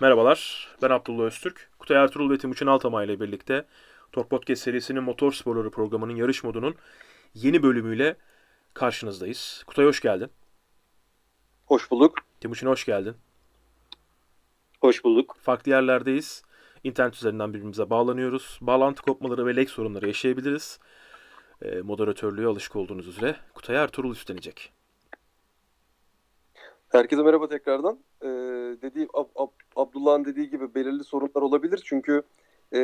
Merhabalar, ben Abdullah Öztürk. Kutay Ertuğrul ve Timuçin Altamay ile birlikte Tor Podcast serisinin Motor Sporları programının yarış modunun yeni bölümüyle karşınızdayız. Kutay hoş geldin. Hoş bulduk. Timuçin hoş geldin. Hoş bulduk. Farklı yerlerdeyiz. İnternet üzerinden birbirimize bağlanıyoruz. Bağlantı kopmaları ve lag sorunları yaşayabiliriz. E, moderatörlüğe alışık olduğunuz üzere Kutay Ertuğrul üstlenecek. Herkese merhaba tekrardan. Ee, dediği Ab, Ab, Abdullah'ın dediği gibi belirli sorunlar olabilir çünkü e,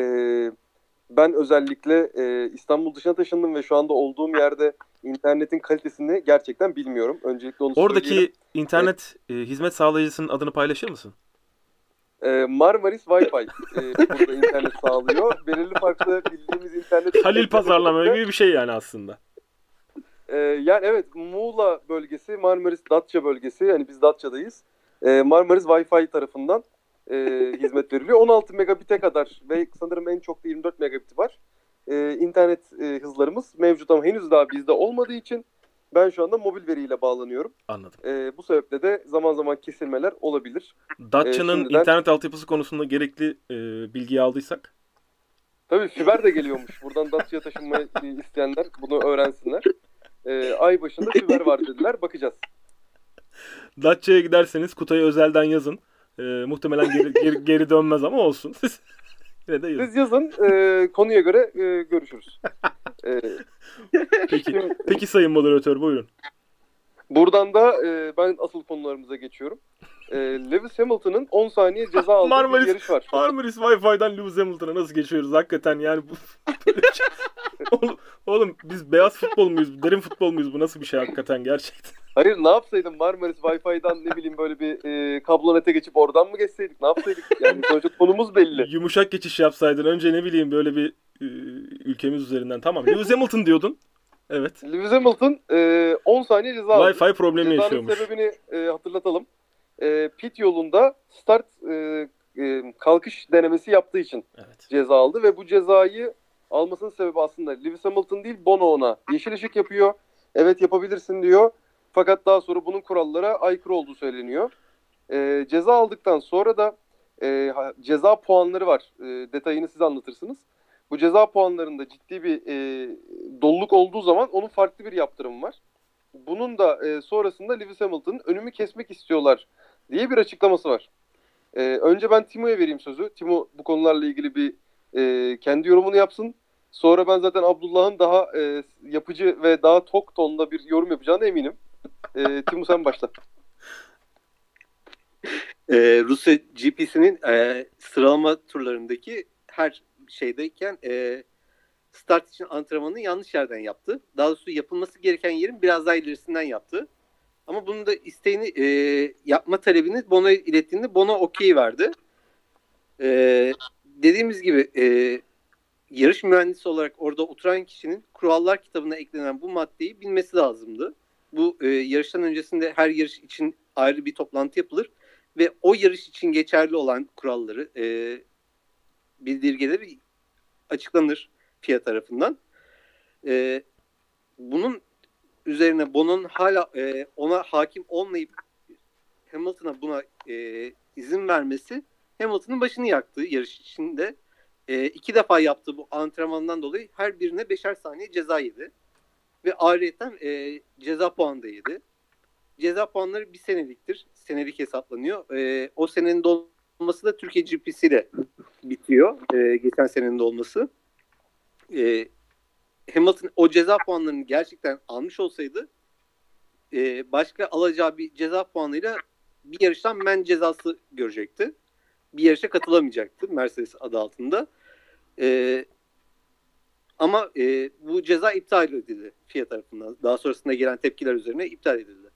ben özellikle e, İstanbul dışına taşındım ve şu anda olduğum yerde internetin kalitesini gerçekten bilmiyorum. Öncelikle onu Oradaki söyleyelim. internet e, hizmet sağlayıcısının adını paylaşır mısın? Ee, Marmaris Wi-Fi e, burada internet sağlıyor. Belirli farklı bildiğimiz internet... Halil pazarlama gibi bir şey yani aslında. Ee, yani evet Muğla bölgesi, Marmaris Datça bölgesi. Yani biz Datça'dayız. Ee, Marmaris Wi-Fi tarafından e, hizmet veriliyor. 16 megabit'e kadar ve sanırım en çok da 24 megabit var. Ee, internet e, hızlarımız mevcut ama henüz daha bizde olmadığı için ben şu anda mobil veriyle bağlanıyorum. Anladım. Ee, bu sebeple de zaman zaman kesilmeler olabilir. Datça'nın Ee, şimdiden- internet altyapısı konusunda gerekli e, bilgiyi aldıysak. Tabii fiber de geliyormuş. Buradan Datça'ya taşınmayı isteyenler bunu öğrensinler. Ee, ay başında fiber var dediler. Bakacağız. Datça'ya giderseniz Kutay'a özelden yazın. E, muhtemelen geri, geri, geri dönmez ama olsun. Yine de yazın. Siz yazın. e, konuya göre e, görüşürüz. E, Peki, peki sayın moderatör buyurun. buradan da e, ben asıl konularımıza geçiyorum. E, Lewis Hamilton'ın 10 saniye ceza aldığı Marmaris- bir yarış var. Marmaris Wi-Fi'den Lewis Hamilton'a nasıl geçiyoruz hakikaten yani bu oğlum, oğlum biz beyaz futbol muyuz, derin futbol muyuz bu nasıl bir şey hakikaten gerçekten. Hayır ne yapsaydım Marmaris Wi-Fi'den ne bileyim böyle bir e, kablo nete geçip oradan mı geçseydik? Ne yapsaydık? Yani sonuçta konumuz belli. Yumuşak geçiş yapsaydın önce ne bileyim böyle bir e, ülkemiz üzerinden tamam. Lewis Hamilton diyordun. Evet. Lewis Hamilton e, 10 saniye ceza aldı. Wi-Fi problemi Cezanın yaşıyormuş. sebebini e, hatırlatalım. E, pit yolunda start e, e, kalkış denemesi yaptığı için Evet. ceza aldı ve bu cezayı almasının sebebi aslında Lewis Hamilton değil Bono ona yeşil ışık yapıyor. Evet yapabilirsin diyor. Fakat daha sonra bunun kurallara aykırı olduğu söyleniyor. E, ceza aldıktan sonra da e, ceza puanları var. E, detayını siz anlatırsınız. Bu ceza puanlarında ciddi bir e, doluluk olduğu zaman onun farklı bir yaptırımı var. Bunun da e, sonrasında Lewis Hamilton'ın önümü kesmek istiyorlar diye bir açıklaması var. E, önce ben Timo'ya vereyim sözü. Timo bu konularla ilgili bir e, kendi yorumunu yapsın. Sonra ben zaten Abdullah'ın daha e, yapıcı ve daha tok tonda bir yorum yapacağına eminim. E, Timo sen başla. Ee, Rusya GP'sinin e, sıralama turlarındaki her şeydeyken e, start için antrenmanını yanlış yerden yaptı. Daha doğrusu yapılması gereken yerin biraz daha ilerisinden yaptı. Ama bunun da isteğini e, yapma talebini Bono'ya ilettiğinde Bono okey verdi. E, dediğimiz gibi e, yarış mühendisi olarak orada oturan kişinin kurallar kitabına eklenen bu maddeyi bilmesi lazımdı. Bu e, yarıştan öncesinde her yarış için ayrı bir toplantı yapılır ve o yarış için geçerli olan kuralları e, bildirgeleri açıklanır FIA tarafından. E, bunun üzerine Bono'nun hala e, ona hakim olmayıp Hamilton'a buna e, izin vermesi Hamilton'ın başını yaktı yarış içinde. E, iki defa yaptığı bu antrenmandan dolayı her birine beşer saniye ceza yedi. Ve ayrıyeten e, ceza puanı da yedi ceza puanları bir seneliktir. Senelik hesaplanıyor. Ee, o senenin dolması da Türkiye GP'si ile bitiyor. Ee, geçen senenin dolması. Ee, Hamilton o ceza puanlarını gerçekten almış olsaydı e, başka alacağı bir ceza puanıyla bir yarıştan men cezası görecekti. Bir yarışa katılamayacaktı Mercedes adı altında. Ee, ama e, bu ceza iptal edildi FIA tarafından. Daha sonrasında gelen tepkiler üzerine iptal edildi.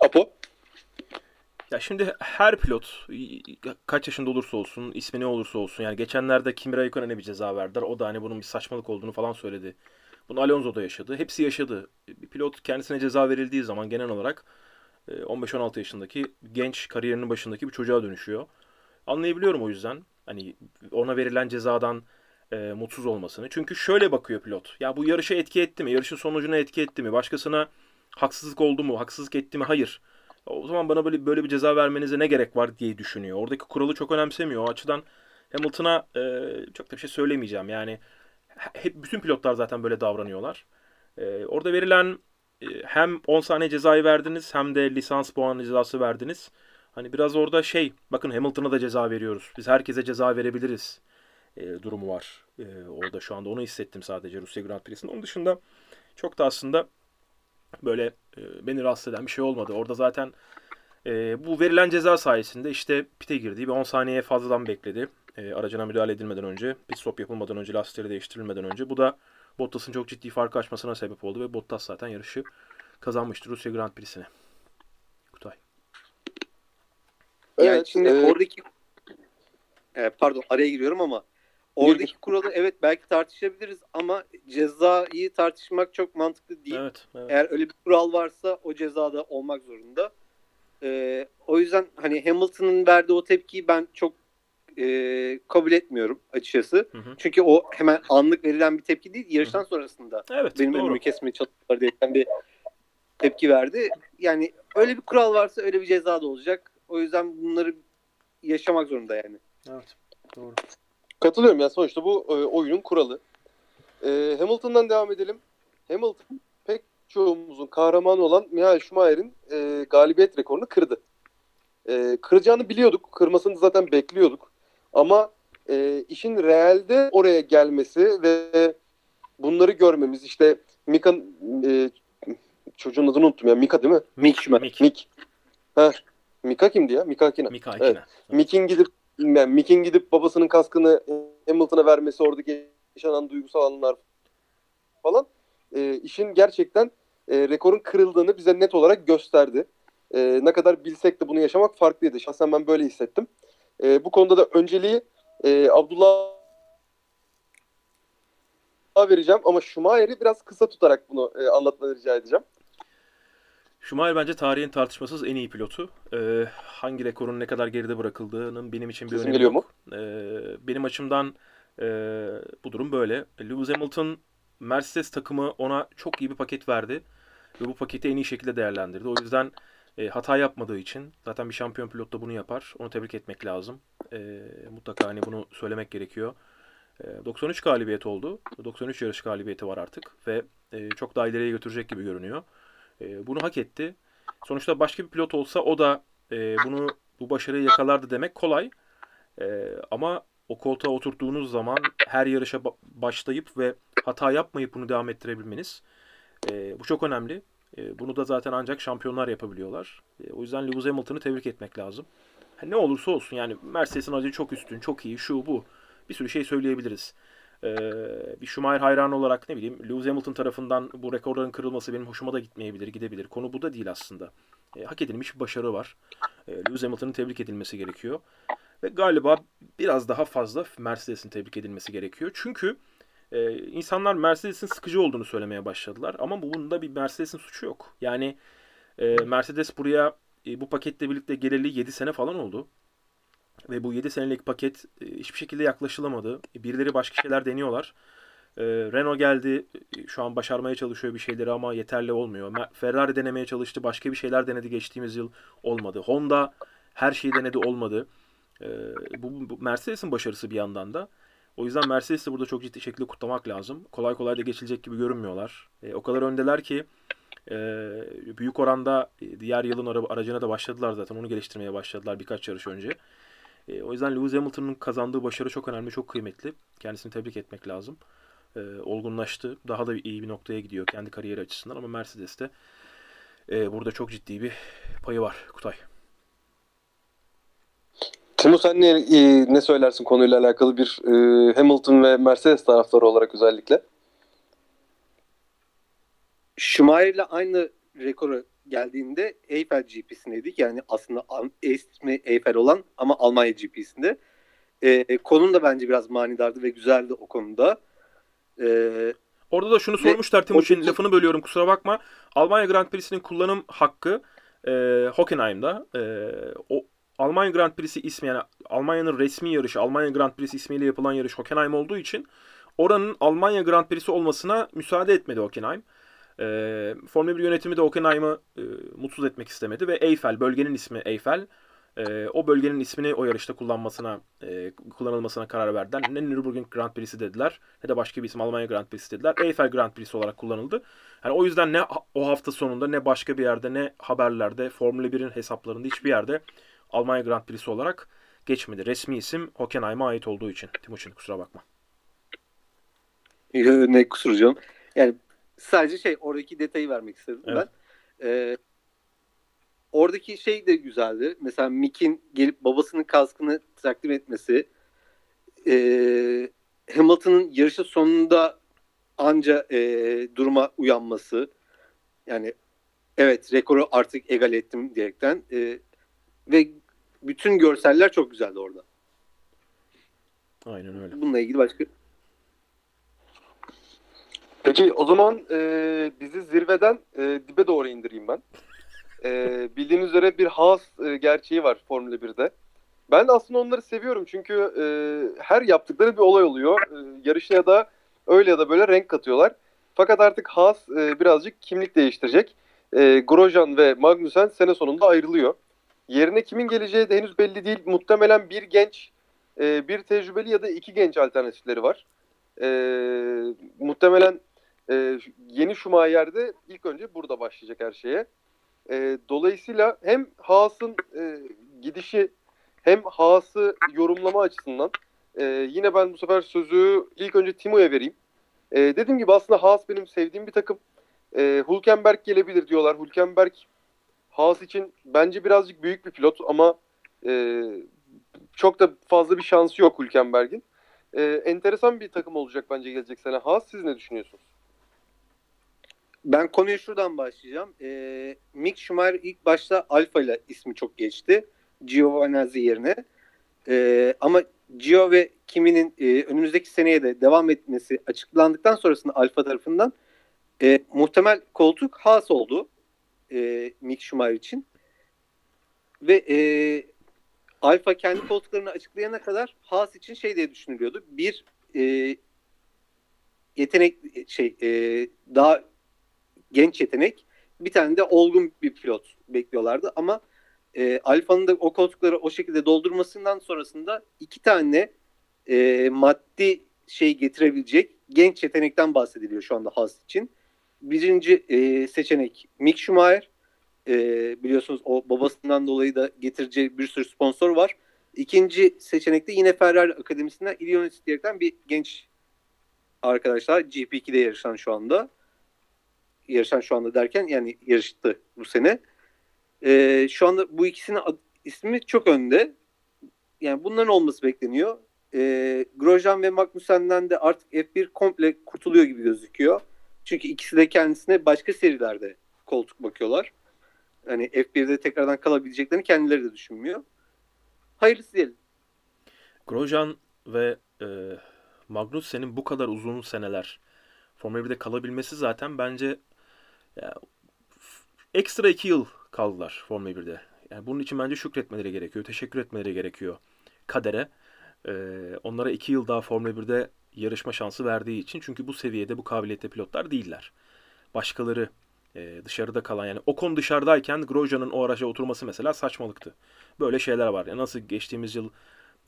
Apo. Ya şimdi her pilot kaç yaşında olursa olsun, ismi ne olursa olsun yani geçenlerde Kimi Raikkonen'e bir ceza verdiler. O da hani bunun bir saçmalık olduğunu falan söyledi. Bunu Alonso da yaşadı. Hepsi yaşadı. Bir pilot kendisine ceza verildiği zaman genel olarak e, 15-16 yaşındaki genç kariyerinin başındaki bir çocuğa dönüşüyor. Anlayabiliyorum o yüzden. Hani ona verilen cezadan e, mutsuz olmasını. Çünkü şöyle bakıyor pilot. Ya bu yarışa etki etti mi? Yarışın sonucuna etki etti mi? Başkasına haksızlık oldu mu? Haksızlık etti mi? Hayır. O zaman bana böyle böyle bir ceza vermenize ne gerek var diye düşünüyor. Oradaki kuralı çok önemsemiyor. O açıdan Hamilton'a e, çok da bir şey söylemeyeceğim. Yani hep bütün pilotlar zaten böyle davranıyorlar. E, orada verilen e, hem 10 saniye cezayı verdiniz hem de lisans puanı cezası verdiniz. Hani biraz orada şey bakın Hamilton'a da ceza veriyoruz. Biz herkese ceza verebiliriz e, durumu var. E, orada şu anda onu hissettim sadece Rusya Grand Prix'sinde. Onun dışında çok da aslında böyle e, beni rahatsız eden bir şey olmadı. Orada zaten e, bu verilen ceza sayesinde işte pite girdi. Bir 10 saniyeye fazladan bekledi. E, aracına müdahale edilmeden önce, pit stop yapılmadan önce, lastikleri değiştirilmeden önce. Bu da Bottas'ın çok ciddi fark açmasına sebep oldu ve Bottas zaten yarışı kazanmıştır Rusya Grand Prix'sine. Kutay. Yani Evet, şimdi e, oradaki e, pardon araya giriyorum ama oradaki kuralı evet belki tartışabiliriz ama cezayı tartışmak çok mantıklı değil. Evet, evet. Eğer öyle bir kural varsa o cezada olmak zorunda. E, o yüzden hani Hamilton'ın verdiği o tepkiyi ben çok e, kabul etmiyorum açıkçası. Hı hı. Çünkü o hemen anlık verilen bir tepki değil. Yarıştan sonrasında Evet, benim doğru. önümü kesmeye çalıştılar diye bir tepki verdi. Yani öyle bir kural varsa öyle bir ceza da olacak. O yüzden bunları yaşamak zorunda yani. Evet, doğru. Katılıyorum yani sonuçta bu e, oyunun kuralı. E, Hamilton'dan devam edelim. Hamilton pek çoğumuzun kahramanı olan Michael Schumacher'in e, galibiyet rekorunu kırdı. E, kıracağını biliyorduk. Kırmasını zaten bekliyorduk. Ama e, işin realde oraya gelmesi ve bunları görmemiz işte Mika e, çocuğun adını unuttum ya Mika değil mi? Schumacher. Mik. Mik. Ha, Mika kimdi ya? Mika Hakkinen. Mika Evet. Hakkinen. Mick'in gidip yani Mick'in gidip babasının kaskını Hamilton'a vermesi oradaki yaşanan duygusal anlar falan e, işin gerçekten e, rekorun kırıldığını bize net olarak gösterdi. E, ne kadar bilsek de bunu yaşamak farklıydı. Şahsen ben böyle hissettim. E, bu konuda da önceliği e, Abdullah vereceğim ama Schumacher'i biraz kısa tutarak bunu e, anlatmanı rica edeceğim. Schumacher bence tarihin tartışmasız en iyi pilotu. Ee, hangi rekorun ne kadar geride bırakıldığının benim için bir Sesim önemi yok. Ee, benim açımdan e, bu durum böyle. Lewis Hamilton Mercedes takımı ona çok iyi bir paket verdi. Ve bu paketi en iyi şekilde değerlendirdi. O yüzden e, hata yapmadığı için zaten bir şampiyon pilot da bunu yapar. Onu tebrik etmek lazım. E, mutlaka hani bunu söylemek gerekiyor. E, 93 galibiyet oldu. 93 yarış galibiyeti var artık ve e, çok daha ileriye götürecek gibi görünüyor. E, bunu hak etti. Sonuçta başka bir pilot olsa o da e, bunu bu başarıyı yakalardı demek kolay. E, ama o koltuğa oturttuğunuz zaman her yarışa ba- başlayıp ve hata yapmayıp bunu devam ettirebilmeniz e, bu çok önemli. E, bunu da zaten ancak şampiyonlar yapabiliyorlar. E, o yüzden Lewis Hamilton'ı tebrik etmek lazım. Ne olursa olsun yani Mercedes'in aracı çok üstün, çok iyi, şu bu. Bir sürü şey söyleyebiliriz. Ee, bir Schumacher hayranı olarak ne bileyim Lewis Hamilton tarafından bu rekorların kırılması benim hoşuma da gitmeyebilir, gidebilir. Konu bu da değil aslında. E, hak edilmiş bir başarı var. E, Lewis Hamilton'ın tebrik edilmesi gerekiyor. Ve galiba biraz daha fazla Mercedes'in tebrik edilmesi gerekiyor. Çünkü e, insanlar Mercedes'in sıkıcı olduğunu söylemeye başladılar. Ama bunda bir Mercedes'in suçu yok. Yani e, Mercedes buraya e, bu paketle birlikte geleli 7 sene falan oldu. Ve bu 7 senelik paket e, hiçbir şekilde yaklaşılamadı. Birileri başka şeyler deniyorlar. E, Renault geldi. e, Şu an başarmaya çalışıyor bir şeyleri ama yeterli olmuyor. Ferrari denemeye çalıştı. Başka bir şeyler denedi geçtiğimiz yıl. Olmadı. Honda her şeyi denedi olmadı. Bu, Mercedes'in başarısı bir yandan da. O yüzden Mercedes'i burada çok ciddi şekilde kutlamak lazım. Kolay kolay da geçilecek gibi görünmüyorlar. O kadar öndeler ki büyük oranda diğer yılın ara- aracına da başladılar zaten. Onu geliştirmeye başladılar birkaç yarış önce. E, o yüzden Lewis Hamilton'ın kazandığı başarı çok önemli, çok kıymetli. Kendisini tebrik etmek lazım. E, olgunlaştı. Daha da iyi bir noktaya gidiyor kendi kariyeri açısından ama Mercedes'te e, burada çok ciddi bir payı var Kutay. Timo sen ne, e, ne söylersin konuyla alakalı bir e, Hamilton ve Mercedes taraftarı olarak özellikle? Schumacher'le aynı rekoru geldiğinde Eiffel GP'sindeydik. Yani aslında ismi Eiffel olan ama Almanya GP'sinde. Ee, konum da bence biraz manidardı ve güzeldi o konuda. Ee, Orada da şunu Ve sormuşlar Timuçin, o- lafını bölüyorum kusura bakma. Almanya Grand Prix'sinin kullanım hakkı e, Hockenheim'da. E, o Almanya Grand Prix'si ismi yani Almanya'nın resmi yarışı, Almanya Grand Prix'si ismiyle yapılan yarış Hockenheim olduğu için oranın Almanya Grand Prix'si olmasına müsaade etmedi Hockenheim. E, Formula 1 yönetimi de Hockenheim'ı e, mutsuz etmek istemedi ve Eiffel, bölgenin ismi Eiffel, e, o bölgenin ismini o yarışta kullanmasına e, kullanılmasına karar verdiler. Ne Nürburgring Grand Prix'si dediler ne de başka bir isim Almanya Grand Prix'si dediler. Eiffel Grand Prix'si olarak kullanıldı. Yani o yüzden ne o hafta sonunda ne başka bir yerde ne haberlerde Formula 1'in hesaplarında hiçbir yerde Almanya Grand Prix'si olarak geçmedi. Resmi isim Hockenheim'a ait olduğu için. Timuçin kusura bakma. ne kusur canım. Yani sadece şey oradaki detayı vermek istedim Evet. ben. Ee, oradaki şey de güzeldi. Mesela Mick'in gelip babasının kaskını takdim etmesi. Ee, Hamilton'ın yarışın sonunda anca e, duruma uyanması. Yani evet rekoru artık egal ettim diyerekten. E, ve bütün görseller çok güzeldi orada. Aynen öyle. Bununla ilgili başka Peki o zaman e, bizi zirveden e, dibe doğru indireyim ben. E, bildiğiniz üzere bir Haas e, gerçeği var Formula 1'de. Ben aslında onları seviyorum çünkü e, her yaptıkları bir olay oluyor. E, yarışa da öyle ya da böyle renk katıyorlar. Fakat artık Haas e, birazcık kimlik değiştirecek. E, Grosjean ve Magnussen sene sonunda ayrılıyor. Yerine kimin geleceği de henüz belli değil. Muhtemelen bir genç, e, bir tecrübeli ya da iki genç alternatifleri var. E, muhtemelen e, yeni Schumacher'de ilk önce burada başlayacak her şeye. E, dolayısıyla hem Haas'ın e, gidişi hem Haas'ı yorumlama açısından e, yine ben bu sefer sözü ilk önce Timo'ya vereyim. E, dediğim gibi aslında Haas benim sevdiğim bir takım. E, Hülkenberg gelebilir diyorlar. Hülkenberg Haas için bence birazcık büyük bir pilot ama e, çok da fazla bir şansı yok Hülkenberg'in. E, enteresan bir takım olacak bence gelecek sene. Haas siz ne düşünüyorsunuz? Ben konuya şuradan başlayacağım. Ee, Mick Schumacher ilk başta Alfa ile ismi çok geçti. Giovinazzi yerine. Ee, ama Gio ve Kimi'nin e, önümüzdeki seneye de devam etmesi açıklandıktan sonrasında Alfa tarafından e, muhtemel koltuk Haas oldu. E, Mick Schumacher için. Ve e, Alfa kendi koltuklarını açıklayana kadar Haas için şey diye düşünülüyordu. Bir e, yetenek şey e, daha genç yetenek. Bir tane de olgun bir pilot bekliyorlardı ama e, Alfa'nın da o koltukları o şekilde doldurmasından sonrasında iki tane e, maddi şey getirebilecek genç yetenekten bahsediliyor şu anda Haas için. Birinci e, seçenek Mick Schumacher. E, biliyorsunuz o babasından dolayı da getireceği bir sürü sponsor var. İkinci seçenekte yine Ferrari Akademisi'nden Illinois diyerekten bir genç arkadaşlar GP2'de yarışan şu anda yarışan şu anda derken yani yarıştı bu sene. Ee, şu anda bu ikisinin ad- ismi çok önde. Yani bunların olması bekleniyor. Ee, Grosjean ve Magnussen'den de artık F1 komple kurtuluyor gibi gözüküyor. Çünkü ikisi de kendisine başka serilerde koltuk bakıyorlar. Hani F1'de tekrardan kalabileceklerini kendileri de düşünmüyor. Hayırlısı diyelim. Grosjean ve e, Magnussen'in bu kadar uzun seneler Formula 1'de kalabilmesi zaten bence ekstra iki yıl kaldılar Formula 1'de. Yani bunun için bence şükretmeleri gerekiyor. Teşekkür etmeleri gerekiyor kadere. E, onlara iki yıl daha Formula 1'de yarışma şansı verdiği için. Çünkü bu seviyede bu kabiliyette pilotlar değiller. Başkaları e, dışarıda kalan yani Ocon dışarıdayken Grosjean'ın o araca oturması mesela saçmalıktı. Böyle şeyler var. Ya nasıl geçtiğimiz yıl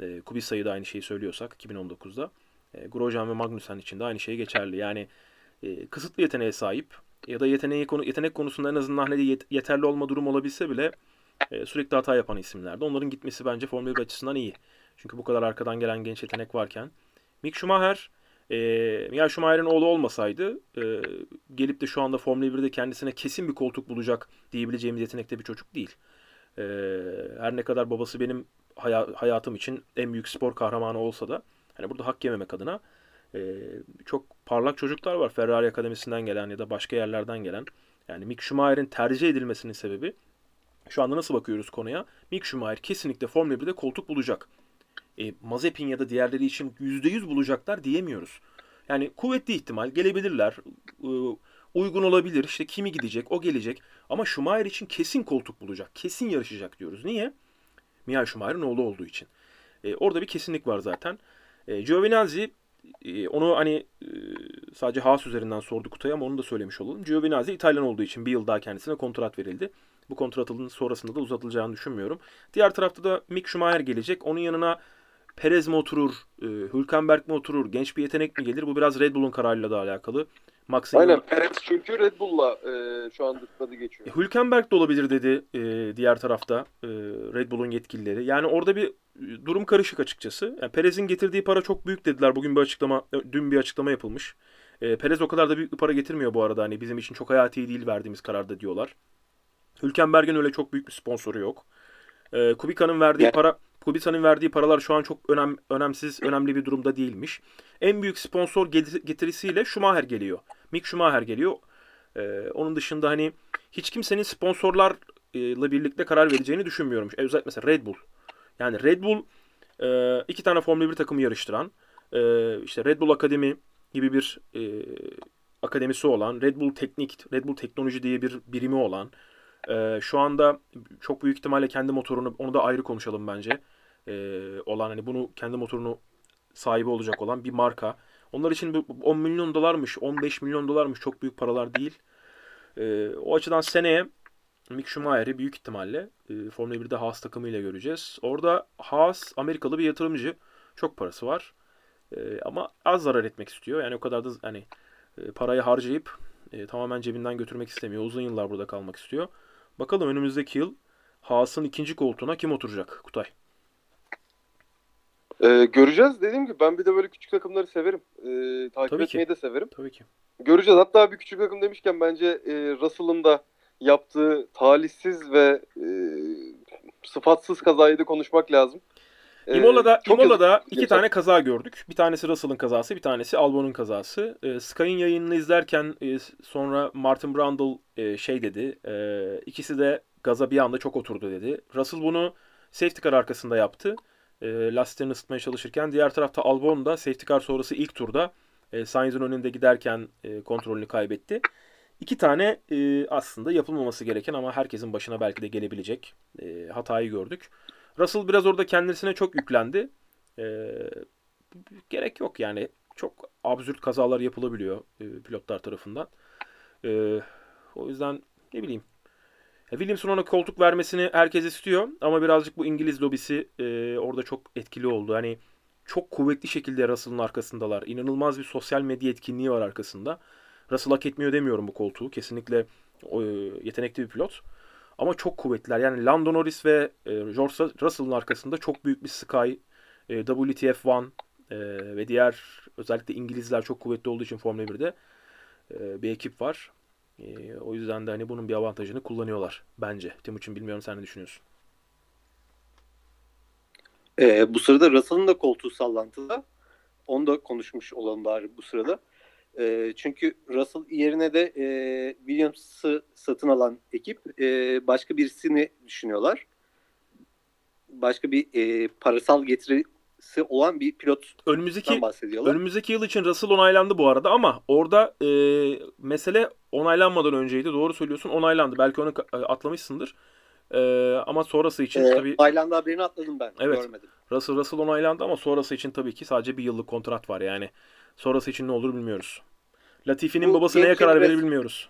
e, Kubica'yı da aynı şeyi söylüyorsak 2019'da e, Grosjean ve Magnussen için de aynı şey geçerli. Yani e, kısıtlı yeteneğe sahip ya da yeteneği konu yetenek konusunda en azından hani yet- yeterli olma durumu olabilse bile e, sürekli hata yapan isimlerdi. Onların gitmesi bence Formula 1 açısından iyi. Çünkü bu kadar arkadan gelen genç yetenek varken Mick Schumacher e, Michael Schumacher'in oğlu olmasaydı e, gelip de şu anda Formula 1'de kendisine kesin bir koltuk bulacak diyebileceğimiz yetenekte bir çocuk değil. E, her ne kadar babası benim haya- hayatım için en büyük spor kahramanı olsa da hani burada hak yememek adına e, çok parlak çocuklar var. Ferrari Akademisi'nden gelen ya da başka yerlerden gelen. Yani Mick Schumacher'in tercih edilmesinin sebebi şu anda nasıl bakıyoruz konuya? Mick Schumacher kesinlikle Formula 1'de koltuk bulacak. E, Mazepin ya da diğerleri için %100 bulacaklar diyemiyoruz. Yani kuvvetli ihtimal gelebilirler. E, uygun olabilir. İşte kimi gidecek, o gelecek. Ama Schumacher için kesin koltuk bulacak. Kesin yarışacak diyoruz. Niye? Michael Schumacher'in oğlu olduğu için. E, orada bir kesinlik var zaten. E, Giovinazzi e, onu hani e, sadece Haas üzerinden sordu Kutay ama onu da söylemiş olalım. Giovinazzi İtalyan olduğu için bir yıl daha kendisine kontrat verildi. Bu kontratın sonrasında da uzatılacağını düşünmüyorum. Diğer tarafta da Mick Schumacher gelecek. Onun yanına Perez mi oturur, e, Hülkenberg mi oturur, genç bir yetenek mi gelir? Bu biraz Red Bull'un kararıyla da alakalı. Max'in Aynen Perez çünkü Red Bull'la e, şu anda adı geçiyor. E, Hülkenberg de olabilir dedi e, diğer tarafta e, Red Bull'un yetkilileri. Yani orada bir durum karışık açıkçası. Yani Perez'in getirdiği para çok büyük dediler. Bugün bir açıklama, e, dün bir açıklama yapılmış. E, Perez o kadar da büyük bir para getirmiyor bu arada. Hani bizim için çok hayati değil verdiğimiz kararda diyorlar. Hülkenberg'in öyle çok büyük bir sponsoru yok. E, Kubica'nın verdiği para Kubica'nın verdiği paralar şu an çok önem, önemsiz, önemli bir durumda değilmiş. En büyük sponsor get- getirisiyle Schumacher geliyor. Mick Schumacher geliyor. E, onun dışında hani hiç kimsenin sponsorlarla birlikte karar vereceğini düşünmüyorum. E, Özellikle mesela Red Bull. Yani Red Bull e, iki tane Formula 1 takımı yarıştıran e, işte Red Bull Akademi gibi bir e, akademisi olan, Red Bull Teknik, Red Bull Teknoloji diye bir birimi olan, e, şu anda çok büyük ihtimalle kendi motorunu, onu da ayrı konuşalım bence, e, olan hani bunu kendi motorunu sahibi olacak olan bir marka. Onlar için bu 10 milyon dolarmış, 15 milyon dolarmış çok büyük paralar değil. E, o açıdan seneye Mick Schumacher'i büyük ihtimalle e, Formula 1'de Haas takımıyla göreceğiz. Orada Haas Amerikalı bir yatırımcı. Çok parası var. E, ama az zarar etmek istiyor. Yani o kadar da hani e, parayı harcayıp e, tamamen cebinden götürmek istemiyor. Uzun yıllar burada kalmak istiyor. Bakalım önümüzdeki yıl Haas'ın ikinci koltuğuna kim oturacak Kutay? E, göreceğiz dediğim gibi ben bir de böyle küçük takımları severim. E, takip Tabii ki. etmeyi de severim. Tabii ki. Göreceğiz. Hatta bir küçük takım demişken bence e, Russell'ın da yaptığı talihsiz ve e, sıfatsız kazayı da konuşmak lazım. E, Imola'da, Imola'da iki tane kaza gördük. Bir tanesi Russell'ın kazası, bir tanesi Albon'un kazası. E, Sky'ın yayınını izlerken e, sonra Martin Brundle e, şey dedi. E, ikisi de gaza bir anda çok oturdu dedi. Russell bunu safety car arkasında yaptı. E, lastiklerini ısıtmaya çalışırken. Diğer tarafta Albon da safety car sonrası ilk turda e, Sainz'in önünde giderken e, kontrolünü kaybetti. İki tane e, aslında yapılmaması gereken ama herkesin başına belki de gelebilecek e, hatayı gördük. Russell biraz orada kendisine çok yüklendi. Ee, gerek yok yani. Çok absürt kazalar yapılabiliyor e, pilotlar tarafından. Ee, o yüzden ne bileyim. Ya Williams'ın ona koltuk vermesini herkes istiyor ama birazcık bu İngiliz lobisi e, orada çok etkili oldu. Hani çok kuvvetli şekilde Russell'ın arkasındalar. İnanılmaz bir sosyal medya etkinliği var arkasında. Russell hak etmiyor demiyorum bu koltuğu. Kesinlikle e, yetenekli bir pilot. Ama çok kuvvetliler. Yani Lando Norris ve e, George Russell'ın arkasında çok büyük bir Sky, e, WTF1 e, ve diğer özellikle İngilizler çok kuvvetli olduğu için Formula 1'de e, bir ekip var. E, o yüzden de hani bunun bir avantajını kullanıyorlar bence. Timuçin bilmiyorum sen ne düşünüyorsun? Ee, bu sırada Russell'ın da koltuğu sallantıda. Onu da konuşmuş olalım bari bu sırada. Ee, çünkü Russell yerine de e, Williams'ı satın alan ekip e, başka birisini düşünüyorlar. Başka bir e, parasal getirisi olan bir pilottan Önümüzdeki bahsediyorlar. önümüzdeki yıl için Russell onaylandı bu arada ama orada e, mesele onaylanmadan önceydi. Doğru söylüyorsun. Onaylandı. Belki onu e, atlamışsındır. E, ama sonrası için Ee, tabii Tayland'da haberini atladım ben. Evet. Görmedim. Russell Russell onaylandı ama sonrası için tabii ki sadece bir yıllık kontrat var yani. Sonrası için ne olur bilmiyoruz. Latifi'nin Bu babası neye karar verir bilmiyoruz.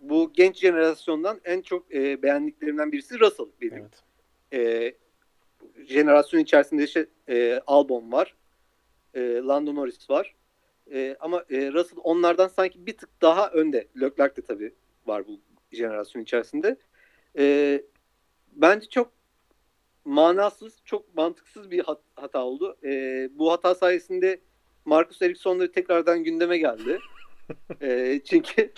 Bu genç jenerasyondan en çok e, beğendiklerimden birisi Russell benim. Evet. e, jenerasyon içerisinde işte e, Albon var. E, Lando Norris var. E, ama e, Russell onlardan sanki bir tık daha önde. Leclerc de tabii var bu jenerasyon içerisinde. E, bence çok manasız, çok mantıksız bir hat- hata oldu. E, bu hata sayesinde Marcus Ericsson da tekrardan gündeme geldi. E, çünkü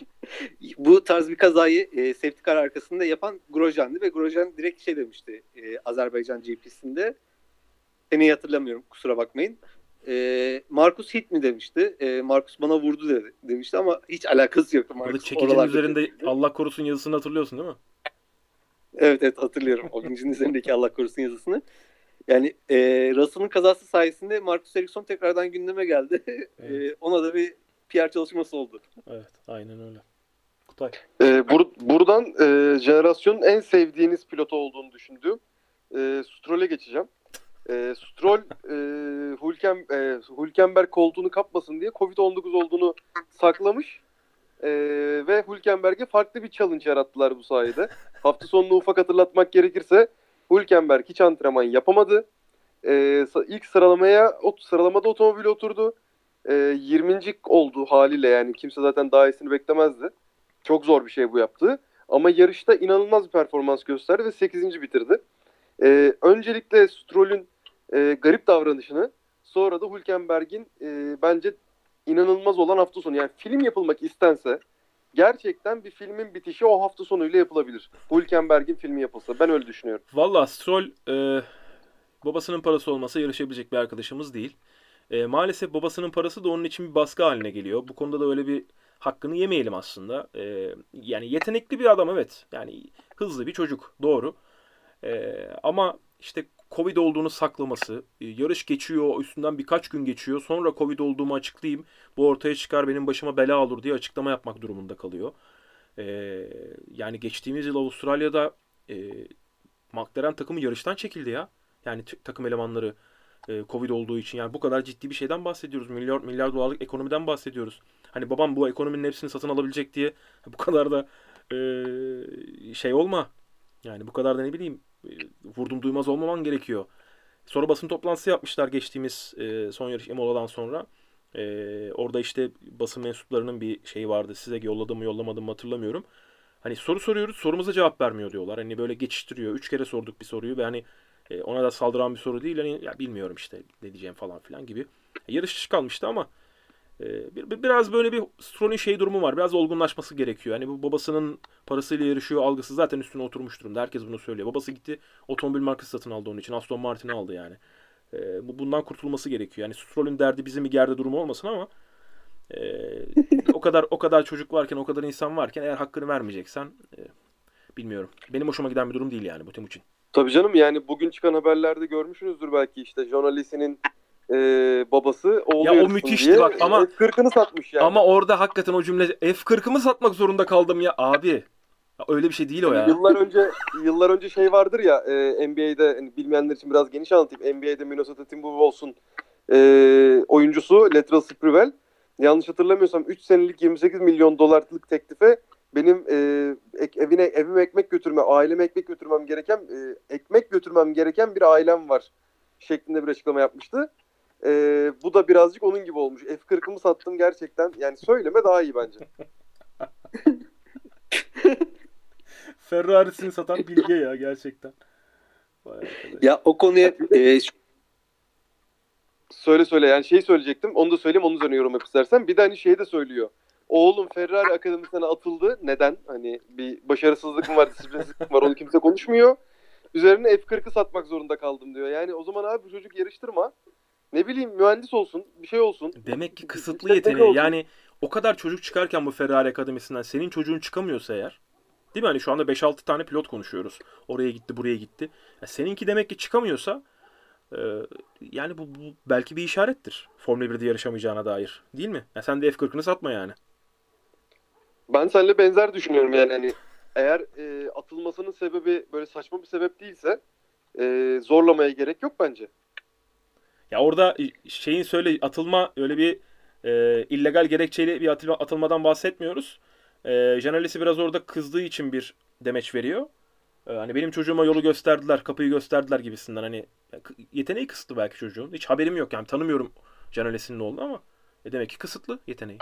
bu tarz bir kazayı e, safety car arkasında yapan Grosjean'dı ve Grosjean direkt şey demişti e, Azerbaycan GP'sinde. Seni hatırlamıyorum kusura bakmayın. E, Marcus hit mi demişti. E, Marcus bana vurdu dedi, demişti ama hiç alakası yoktu. Marcus çekicinin üzerinde kesildi. Allah korusun yazısını hatırlıyorsun değil mi? Evet evet hatırlıyorum. O vincin üzerindeki Allah korusun yazısını. Yani e, Russell'ın kazası sayesinde Marcus Ericsson tekrardan gündeme geldi. Evet. e, ona da bir PR çalışması oldu. Evet, aynen öyle. Kutay. E, bur- buradan e, jenerasyonun en sevdiğiniz pilotu olduğunu düşündüğüm e, Stroll'e geçeceğim. E, Stroll e, Hulken, e, Hülkenberg koltuğunu kapmasın diye Covid-19 olduğunu saklamış. E, ve Hülkenberg'e farklı bir challenge yarattılar bu sayede. Hafta sonunu ufak hatırlatmak gerekirse Hülkenberg hiç antrenman yapamadı. E, sa- ilk sıralamaya sıralamada otomobile oturdu. E, 20. oldu haliyle yani kimse zaten daha iyisini beklemezdi. Çok zor bir şey bu yaptığı. Ama yarışta inanılmaz bir performans gösterdi ve 8. bitirdi. E, öncelikle Stroll'ün e, garip davranışını sonra da Hülkenberg'in e, bence inanılmaz olan hafta sonu. Yani film yapılmak istense gerçekten bir filmin bitişi o hafta sonuyla yapılabilir. Hülkenberg'in filmi yapılsa. Ben öyle düşünüyorum. Valla Stroll e, babasının parası olmasa yarışabilecek bir arkadaşımız değil. E, maalesef babasının parası da onun için bir baskı haline geliyor. Bu konuda da öyle bir hakkını yemeyelim aslında. E, yani yetenekli bir adam evet. Yani hızlı bir çocuk doğru. E, ama işte Covid olduğunu saklaması, e, yarış geçiyor, üstünden birkaç gün geçiyor. Sonra Covid olduğumu açıklayayım. Bu ortaya çıkar benim başıma bela olur diye açıklama yapmak durumunda kalıyor. E, yani geçtiğimiz yıl Avustralya'da e, McLaren takımı yarıştan çekildi ya. Yani takım elemanları e, Covid olduğu için yani bu kadar ciddi bir şeyden bahsediyoruz. Milyar milyar dolarlık ekonomiden bahsediyoruz. Hani babam bu ekonominin hepsini satın alabilecek diye bu kadar da e, şey olma. Yani bu kadar da ne bileyim vurdum duymaz olmaman gerekiyor. Sonra basın toplantısı yapmışlar geçtiğimiz e, son yarış Emola'dan sonra. E, orada işte basın mensuplarının bir şeyi vardı. Size yolladım mı yollamadım mı hatırlamıyorum. Hani soru soruyoruz sorumuza cevap vermiyor diyorlar. Hani böyle geçiştiriyor. Üç kere sorduk bir soruyu ve hani e, ona da saldıran bir soru değil. Hani ya bilmiyorum işte ne diyeceğim falan filan gibi. E, yarış dışı kalmıştı ama biraz böyle bir Stroll'ün şey durumu var. Biraz olgunlaşması gerekiyor. Hani bu babasının parasıyla yarışıyor algısı zaten üstüne oturmuş durumda. Herkes bunu söylüyor. Babası gitti otomobil markası satın aldı onun için. Aston Martin'i aldı yani. E, bu bundan kurtulması gerekiyor. Yani Stroll'ün derdi bizim bir gerde durumu olmasın ama e, o kadar o kadar çocuk varken, o kadar insan varken eğer hakkını vermeyeceksen e, bilmiyorum. Benim hoşuma giden bir durum değil yani bu Timuçin. Tabii canım yani bugün çıkan haberlerde görmüşsünüzdür belki işte John e, babası oğlu Ya o müthişti diye, bak ama- e, 40'ını satmış yani. Ama orada hakikaten o cümle F40'ımı satmak zorunda kaldım ya abi. Ya öyle bir şey değil o ya. Yıllar önce yıllar önce şey vardır ya e, NBA'de hani bilmeyenler için biraz geniş anlatayım. NBA'de Minnesota Timberwolves'un e, oyuncusu Latrell Sprewell yanlış hatırlamıyorsam 3 senelik 28 milyon dolarlık teklife benim e, ek- evine evime ekmek götürme, aileme ekmek götürmem gereken e, ekmek götürmem gereken bir ailem var şeklinde bir açıklama yapmıştı. E, bu da birazcık onun gibi olmuş. F40'ımı sattım gerçekten. Yani söyleme daha iyi bence. Ferrari'sini satan bilge ya gerçekten. Ya o konuya e, Söyle söyle yani şey söyleyecektim. Onu da söyleyeyim onun üzerine yorum yap istersen. Bir de hani şey de söylüyor. Oğlum Ferrari Akademisi'ne atıldı. Neden? Hani bir başarısızlık mı var, disiplinsizlik mi var onu kimse konuşmuyor. Üzerine F40'ı satmak zorunda kaldım diyor. Yani o zaman abi bu çocuk yarıştırma. Ne bileyim mühendis olsun, bir şey olsun. Demek ki kısıtlı yeteneği. olsun. Yani o kadar çocuk çıkarken bu Ferrari Akademisi'nden senin çocuğun çıkamıyorsa eğer değil mi? Hani şu anda 5-6 tane pilot konuşuyoruz. Oraya gitti, buraya gitti. Ya seninki demek ki çıkamıyorsa e, yani bu, bu belki bir işarettir. Formula 1'de yarışamayacağına dair. Değil mi? Ya sen de F40'ını satma yani. Ben seninle benzer düşünüyorum yani hani eğer e, atılmasının sebebi böyle saçma bir sebep değilse e, zorlamaya gerek yok bence. Ya orada şeyin söyle atılma öyle bir e, illegal gerekçeli bir atılma, atılmadan bahsetmiyoruz. E, Janelisi biraz orada kızdığı için bir demeç veriyor. E, hani benim çocuğuma yolu gösterdiler, kapıyı gösterdiler gibisinden hani k- yeteneği kısıtlı belki çocuğun. Hiç haberim yok yani tanımıyorum Janelisi'nin oğlunu ama e, demek ki kısıtlı yeteneği.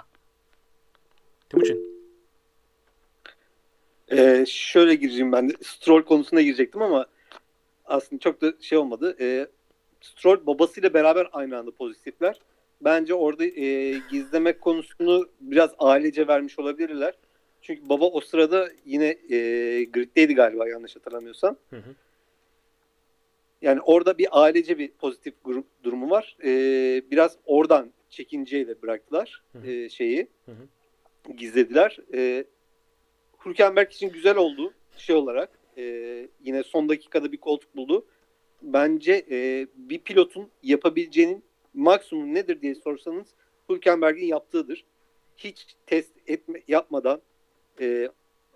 Timuçin. e, şöyle gireceğim ben de. Stroll konusuna girecektim ama aslında çok da şey olmadı. E, Stroll babasıyla beraber aynı anda pozitifler. Bence orada e, gizlemek konusunu biraz ailece vermiş olabilirler. Çünkü baba o sırada yine e, griddeydi galiba yanlış hatırlamıyorsam. Hı hı. Yani orada bir ailece bir pozitif grup durumu var. E, biraz oradan çekinceyle bıraktılar Hı hı. e, şeyi. Hı hı. Gizlediler. E, Hülkenberg için güzel oldu şey olarak. E, yine son dakikada bir koltuk buldu. Bence e, bir pilotun yapabileceğinin maksimum nedir diye sorsanız Hülkenberg'in yaptığıdır. Hiç test etme, yapmadan e,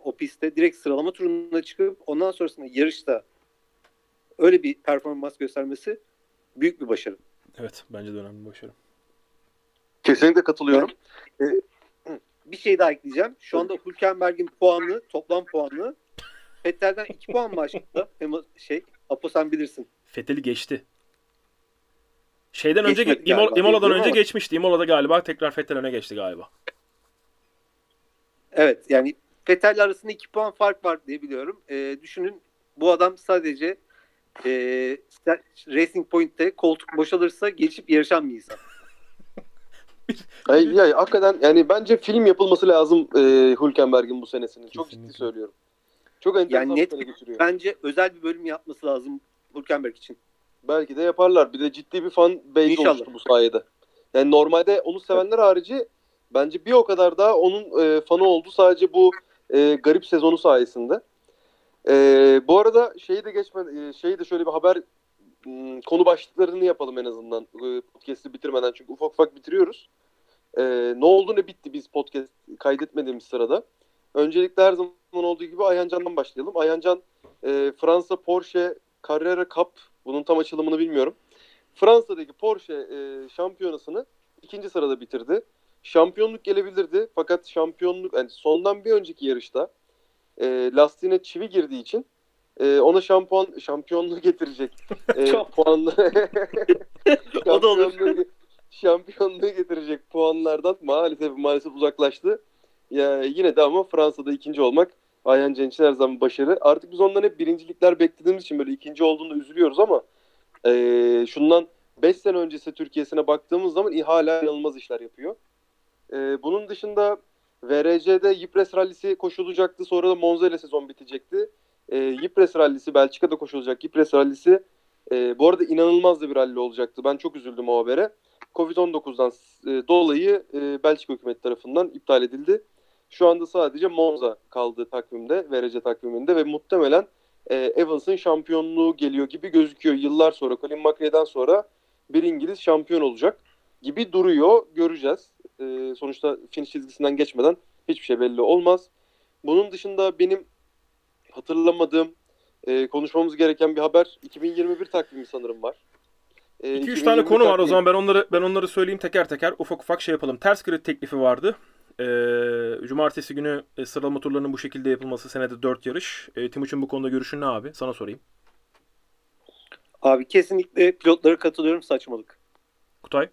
o pistte direkt sıralama turuna çıkıp ondan sonrasında yarışta öyle bir performans göstermesi büyük bir başarı. Evet bence de önemli bir başarı. Kesinlikle katılıyorum. Bir şey daha ekleyeceğim. Şu anda Hülkenberg'in puanı, toplam puanı Vettel'den 2 puan mı aşağıda? Şey, Apo sen bilirsin. Fethel'i geçti. Şeyden önce Geçmedi İmol, galiba, İmola'dan bilmiyorum önce ama. geçmişti. İmola'da galiba tekrar Fettel öne geçti galiba. Evet yani Vettel arasında 2 puan fark var diye biliyorum. Ee, düşünün bu adam sadece e, Racing Point'te koltuk boşalırsa geçip yarışan bir insan. Ay, ya, hakikaten yani bence film yapılması lazım e, Hülkenberg'in bu senesinin. Çok ciddi Kesinlikle. söylüyorum. Çok enteresan Yani bir net sene geçiriyor. Bence özel bir bölüm yapması lazım Hülkenberg için. Belki de yaparlar. Bir de ciddi bir fan base İnşallah. oluştu bu sayede. Yani normalde onu sevenler harici bence bir o kadar daha onun e, fanı oldu sadece bu e, garip sezonu sayesinde. E, bu arada şeyi de geçmeden e, şeyi de şöyle bir haber m, konu başlıklarını yapalım en azından e, podcast'i bitirmeden çünkü ufak ufak bitiriyoruz. E, ne oldu ne bitti biz podcast kaydetmediğimiz sırada. Öncelikle her zaman olduğu gibi Ayhancan'dan başlayalım. Ayhancan e, Fransa Porsche Carrera Cup bunun tam açılımını bilmiyorum. Fransa'daki Porsche e, şampiyonasını ikinci sırada bitirdi. Şampiyonluk gelebilirdi fakat şampiyonluk yani sondan bir önceki yarışta e, lastiğine çivi girdiği için e, ona şampuan şampiyonluğu getirecek e, puanlı O da olur. şampiyonluğu getirecek puanlardan maalesef maalesef uzaklaştı. Ya, yine de ama Fransa'da ikinci olmak Ayhan Can her zaman başarı. Artık biz ondan hep birincilikler beklediğimiz için böyle ikinci olduğunda üzülüyoruz ama e, şundan 5 sene öncesi Türkiye'sine baktığımız zaman hala inanılmaz işler yapıyor. E, bunun dışında VRC'de Ypres Rallisi koşulacaktı. Sonra da Monza ile sezon bitecekti. E, Ypres Rallisi Belçika'da koşulacak. Ypres Rallisi e, bu arada inanılmaz da bir ralli olacaktı. Ben çok üzüldüm o habere. Covid-19'dan e, dolayı e, Belçika hükümeti tarafından iptal edildi. Şu anda sadece Monza kaldı takvimde, VRC takviminde ve muhtemelen e, Evans'ın şampiyonluğu geliyor gibi gözüküyor. Yıllar sonra, Colin McRae'den sonra bir İngiliz şampiyon olacak gibi duruyor. Göreceğiz. E, sonuçta finish çizgisinden geçmeden hiçbir şey belli olmaz. Bunun dışında benim hatırlamadığım, e, konuşmamız gereken bir haber 2021 takvimi sanırım var. E, 2-3 2021 tane konu var o zaman ben onları ben onları söyleyeyim teker teker ufak ufak şey yapalım. Ters grid teklifi vardı. Ee, cumartesi günü e, sıralama turlarının bu şekilde yapılması senede 4 yarış. E, Timuçin bu konuda görüşün ne abi? Sana sorayım. Abi kesinlikle pilotlara katılıyorum saçmalık. Kutay.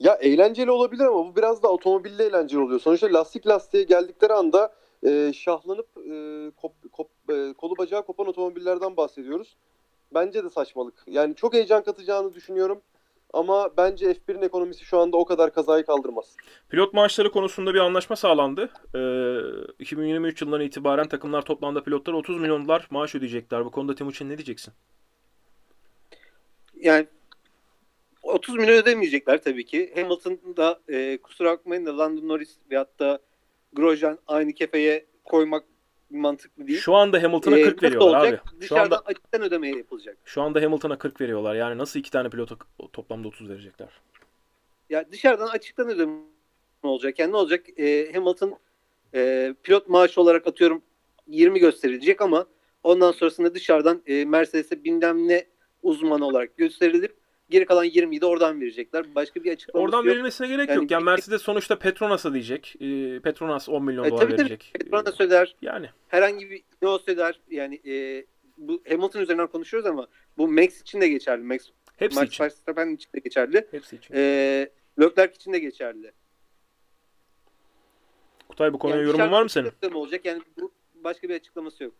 Ya eğlenceli olabilir ama bu biraz da otomobille eğlenceli oluyor. Sonuçta lastik lastiğe geldikleri anda e, şahlanıp e, kop- kop- e, kolu bacağı kopan otomobillerden bahsediyoruz. Bence de saçmalık. Yani çok heyecan katacağını düşünüyorum. Ama bence F1'in ekonomisi şu anda o kadar kazayı kaldırmaz. Pilot maaşları konusunda bir anlaşma sağlandı. Ee, 2023 yılından itibaren takımlar toplamda pilotlara 30 milyon dolar maaş ödeyecekler. Bu konuda Timuçin ne diyeceksin? Yani 30 milyon ödemeyecekler tabii ki. Hamilton'da e, kusura bakmayın da Lando Norris veyahut da Grosjean aynı kefeye koymak mantıklı değil. Şu anda Hamilton'a Ee, 40 nasıl veriyorlar olacak? abi. Şu anda açıktan ödemeye yapılacak. şu anda Hamilton'a 40 veriyorlar. Yani nasıl iki tane pilota toplamda 30 verecekler? Ya dışarıdan açıktan ödeme olacak. Yani ne olacak? Ee, Hamilton e, pilot maaşı olarak atıyorum 20 gösterilecek ama ondan sonrasında dışarıdan e, Mercedes'e bilmem ne uzmanı olarak gösterilip geri kalan 20'yi de oradan verecekler. Başka bir açıklaması Oradan yok. verilmesine gerek Yani yok. Yani Mercedes sonuçta Petronas'a diyecek. Ee, Petronas 10 milyon E, dolar tabii tabii. verecek. Petronas öder. Yani herhangi bir Ineos öder. Yani e, bu Hamilton üzerinden konuşuyoruz ama bu Max için de geçerli. Max, hepsi Max için. Verstappen için de geçerli. Hepsi için. E, Leclerc için de geçerli. Kutay bu konuya Yani yorumun var mı senin? olacak. Yani bu başka bir açıklaması yok.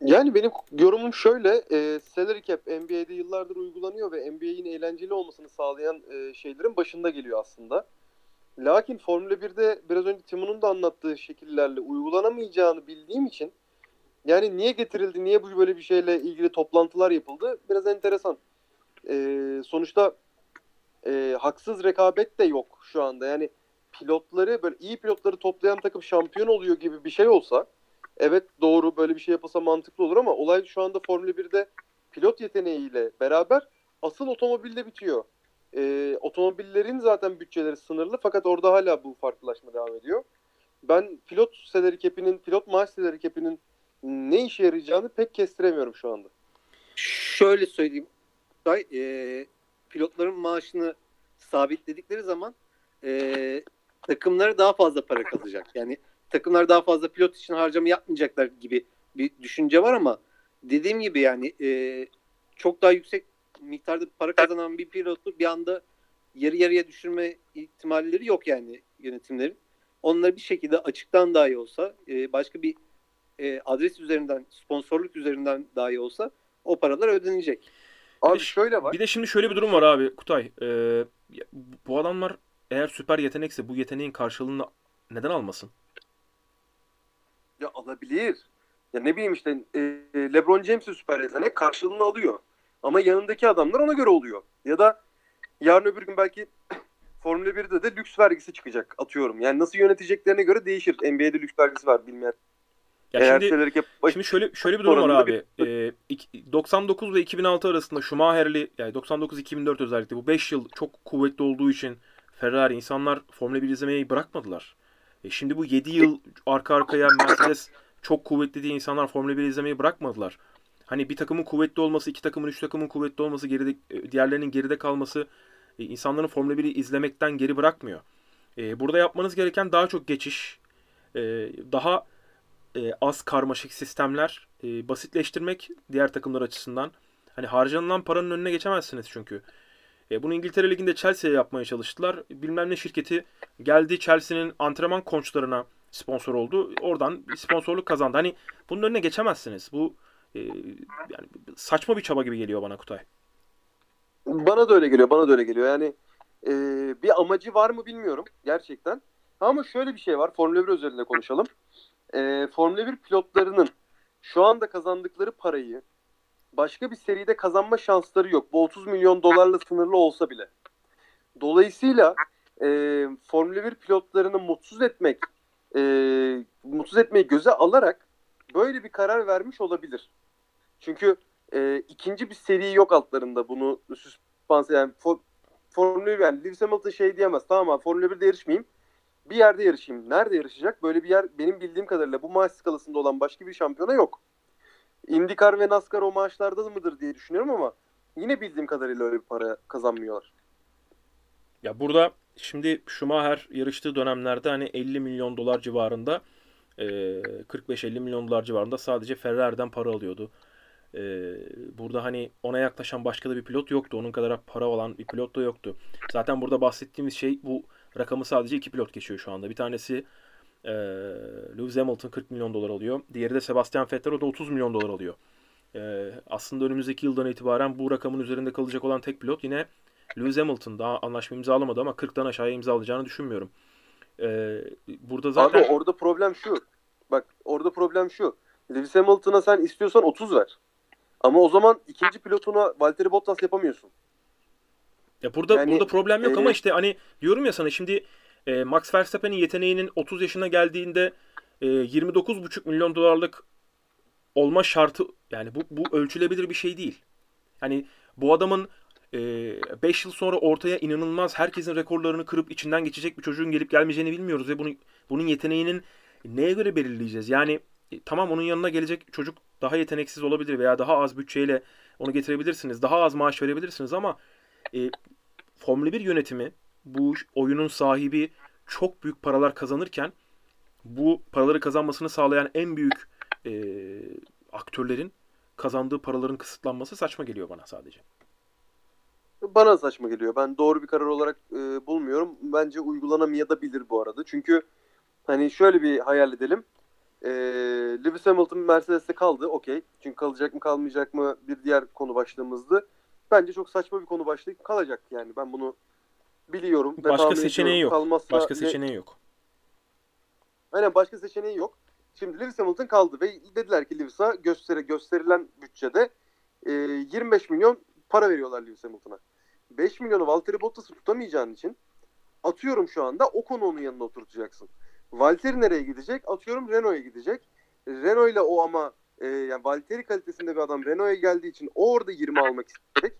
Yani benim yorumum şöyle. E, salary cap NBA'de yıllardır uygulanıyor ve NBA'in eğlenceli olmasını sağlayan e, şeylerin başında geliyor aslında. Lakin Formula 1'de biraz önce Timon'un da anlattığı şekillerle uygulanamayacağını bildiğim için yani niye getirildi, niye bu böyle bir şeyle ilgili toplantılar yapıldı biraz enteresan. E, sonuçta e, haksız rekabet de yok şu anda. Yani pilotları böyle iyi pilotları toplayan takım şampiyon oluyor gibi bir şey olsa evet doğru böyle bir şey yapılsa mantıklı olur ama olay şu anda Formula 1'de pilot yeteneğiyle beraber asıl otomobilde bitiyor. Ee, otomobillerin zaten bütçeleri sınırlı fakat orada hala bu farklılaşma devam ediyor. Ben pilot salary cap'inin, pilot maaş salary cap'inin ne işe yarayacağını pek kestiremiyorum şu anda. Şöyle söyleyeyim. Oktay. E, pilotların maaşını sabitledikleri zaman e, takımlara daha fazla para kalacak. Yani takımlar daha fazla pilot için harcama yapmayacaklar gibi bir düşünce var ama dediğim gibi yani e, çok daha yüksek miktarda para kazanan bir pilotu bir anda yarı yarıya düşürme ihtimalleri yok yani yönetimlerin. Onları bir şekilde açıktan dahi olsa e, başka bir e, adres üzerinden sponsorluk üzerinden dahi olsa o paralar ödenecek. Abi Bir de- şöyle var. Bir de şimdi şöyle bir durum var abi Kutay. Ya bu adamlar eğer süper yetenekse bu yeteneğin karşılığını neden almasın? Ya alabilir. Ya ne bileyim işte e, LeBron James'in süper yetenek karşılığını alıyor. Ama yanındaki adamlar ona göre oluyor. Ya da yarın öbür gün belki Formula 1'de de lüks vergisi çıkacak atıyorum. Yani nasıl yöneteceklerine göre değişir. NBA'de lüks vergisi var bilmeyen. Ya Eğer şimdi Şimdi şöyle şöyle bir durum var abi. Ee, ik- 99 ve 2006 arasında Schumacher'li yani 99-2004 özellikle bu 5 yıl çok kuvvetli olduğu için Ferrari insanlar Formula 1 izlemeyi bırakmadılar. E şimdi bu 7 yıl arka arkaya Mercedes çok kuvvetli diye insanlar Formula 1 izlemeyi bırakmadılar. Hani bir takımın kuvvetli olması, iki takımın, üç takımın kuvvetli olması, geride e, diğerlerinin geride kalması e, insanların Formula 1'i izlemekten geri bırakmıyor. E, burada yapmanız gereken daha çok geçiş, e, daha e, az karmaşık sistemler e, basitleştirmek diğer takımlar açısından. Hani harcanılan paranın önüne geçemezsiniz çünkü. E, bunu İngiltere Ligi'nde Chelsea'ye yapmaya çalıştılar. Bilmem ne şirketi geldi Chelsea'nin antrenman konçlarına sponsor oldu. Oradan sponsorluk kazandı. Hani bunun önüne geçemezsiniz. Bu e, yani saçma bir çaba gibi geliyor bana Kutay. Bana da öyle geliyor. Bana da öyle geliyor. Yani e, bir amacı var mı bilmiyorum gerçekten. Ama şöyle bir şey var. Formula 1 özelinde konuşalım. E, Formula 1 pilotlarının şu anda kazandıkları parayı başka bir seride kazanma şansları yok. Bu 30 milyon dolarla sınırlı olsa bile. Dolayısıyla e, Formula 1 pilotlarını mutsuz etmek, e, mutsuz etmeyi göze alarak böyle bir karar vermiş olabilir. Çünkü e, ikinci bir seri yok altlarında bunu süspanse yani for, Formula 1 yani Lewis Hamilton şey diyemez tamam abi Formula 1'de yarışmayayım bir yerde yarışayım. Nerede yarışacak? Böyle bir yer benim bildiğim kadarıyla bu maaş skalasında olan başka bir şampiyona yok. IndyCar ve NASCAR o maaşlarda mıdır diye düşünüyorum ama yine bildiğim kadarıyla öyle bir para kazanmıyorlar. Ya burada şimdi Schumacher yarıştığı dönemlerde hani 50 milyon dolar civarında e, 45-50 milyon dolar civarında sadece Ferrari'den para alıyordu. E, burada hani ona yaklaşan başka da bir pilot yoktu. Onun kadar para olan bir pilot da yoktu. Zaten burada bahsettiğimiz şey bu rakamı sadece iki pilot geçiyor şu anda. Bir tanesi e, Lewis Hamilton 40 milyon dolar alıyor. Diğeri de Sebastian Vettel o da 30 milyon dolar alıyor. E, aslında önümüzdeki yıldan itibaren bu rakamın üzerinde kalacak olan tek pilot yine Lewis Hamilton daha anlaşma imzalamadı ama 40'tan aşağıya imzalayacağını düşünmüyorum. Ee, burada zaten Abi orada problem şu. Bak orada problem şu. Lewis Hamilton'a sen istiyorsan 30 ver. Ama o zaman ikinci pilotuna Valtteri Bottas yapamıyorsun. ya burada yani, burada problem yok e, ama işte hani diyorum ya sana şimdi e, Max Verstappen'in yeteneğinin 30 yaşına geldiğinde e, 29,5 milyon dolarlık olma şartı yani bu bu ölçülebilir bir şey değil. Hani bu adamın 5 yıl sonra ortaya inanılmaz herkesin rekorlarını kırıp içinden geçecek bir çocuğun gelip gelmeyeceğini bilmiyoruz ve bunu bunun yeteneğinin neye göre belirleyeceğiz? Yani e, tamam onun yanına gelecek çocuk daha yeteneksiz olabilir veya daha az bütçeyle onu getirebilirsiniz. Daha az maaş verebilirsiniz ama e, Formula 1 yönetimi bu oyunun sahibi çok büyük paralar kazanırken bu paraları kazanmasını sağlayan en büyük e, aktörlerin kazandığı paraların kısıtlanması saçma geliyor bana sadece. Bana saçma geliyor. Ben doğru bir karar olarak e, bulmuyorum. Bence uygulanamayabilir bu arada. Çünkü hani şöyle bir hayal edelim. E, Lewis Hamilton Mercedes'te kaldı. Okey. Çünkü kalacak mı kalmayacak mı bir diğer konu başlığımızdı. Bence çok saçma bir konu başlığı kalacak yani. Ben bunu biliyorum. ve Başka seçeneği yok. Kalmazsa Başka ne- seçeneği yok. Aynen başka seçeneği yok. Şimdi Lewis Hamilton kaldı ve dediler ki Lewis'a gösteri, gösterilen bütçede e, 25 milyon para veriyorlar Lewis Hamilton'a. 5 milyonu Valtteri Bottas'ı tutamayacağın için atıyorum şu anda o konu onun yanına oturtacaksın. Valtteri nereye gidecek? Atıyorum Renault'a gidecek. Renault ile o ama e, yani Valtteri kalitesinde bir adam Renault'a geldiği için o orada 20 almak isteyecek.